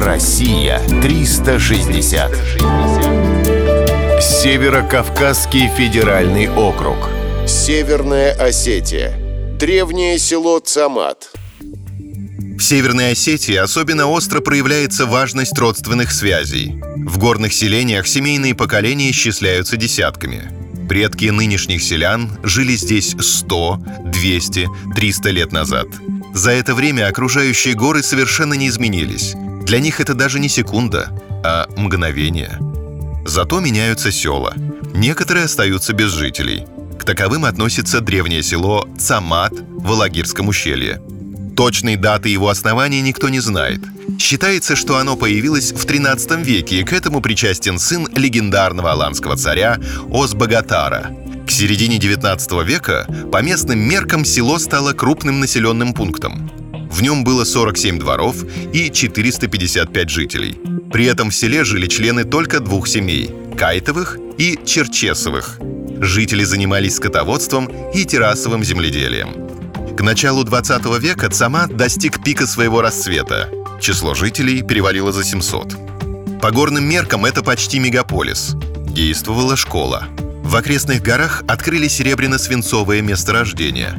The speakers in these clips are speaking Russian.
Россия 360. Северо-Кавказский федеральный округ. Северная Осетия. Древнее село Цамат. В Северной Осетии особенно остро проявляется важность родственных связей. В горных селениях семейные поколения исчисляются десятками. Предки нынешних селян жили здесь 100, 200, 300 лет назад. За это время окружающие горы совершенно не изменились. Для них это даже не секунда, а мгновение. Зато меняются села. Некоторые остаются без жителей. К таковым относится древнее село Цамат в Алагирском ущелье. Точной даты его основания никто не знает. Считается, что оно появилось в 13 веке, и к этому причастен сын легендарного аланского царя Озбагатара. К середине 19 века по местным меркам село стало крупным населенным пунктом. В нем было 47 дворов и 455 жителей. При этом в селе жили члены только двух семей – Кайтовых и Черчесовых. Жители занимались скотоводством и террасовым земледелием. К началу 20 века Цамат достиг пика своего расцвета. Число жителей перевалило за 700. По горным меркам это почти мегаполис. Действовала школа. В окрестных горах открыли серебряно-свинцовое месторождение.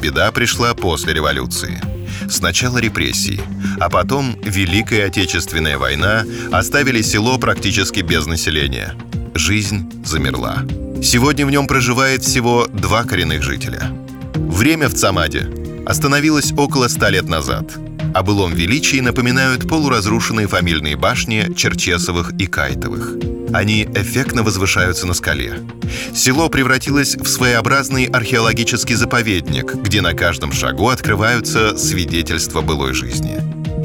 Беда пришла после революции – Сначала репрессии, а потом Великая Отечественная война оставили село практически без населения. Жизнь замерла. Сегодня в нем проживает всего два коренных жителя. Время в Цамаде остановилось около ста лет назад. О былом величии напоминают полуразрушенные фамильные башни Черчесовых и Кайтовых – они эффектно возвышаются на скале. Село превратилось в своеобразный археологический заповедник, где на каждом шагу открываются свидетельства былой жизни.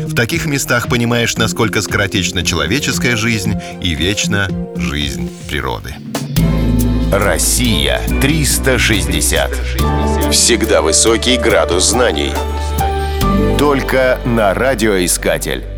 В таких местах понимаешь, насколько скоротечна человеческая жизнь и вечна жизнь природы. Россия 360. Всегда высокий градус знаний. Только на радиоискатель.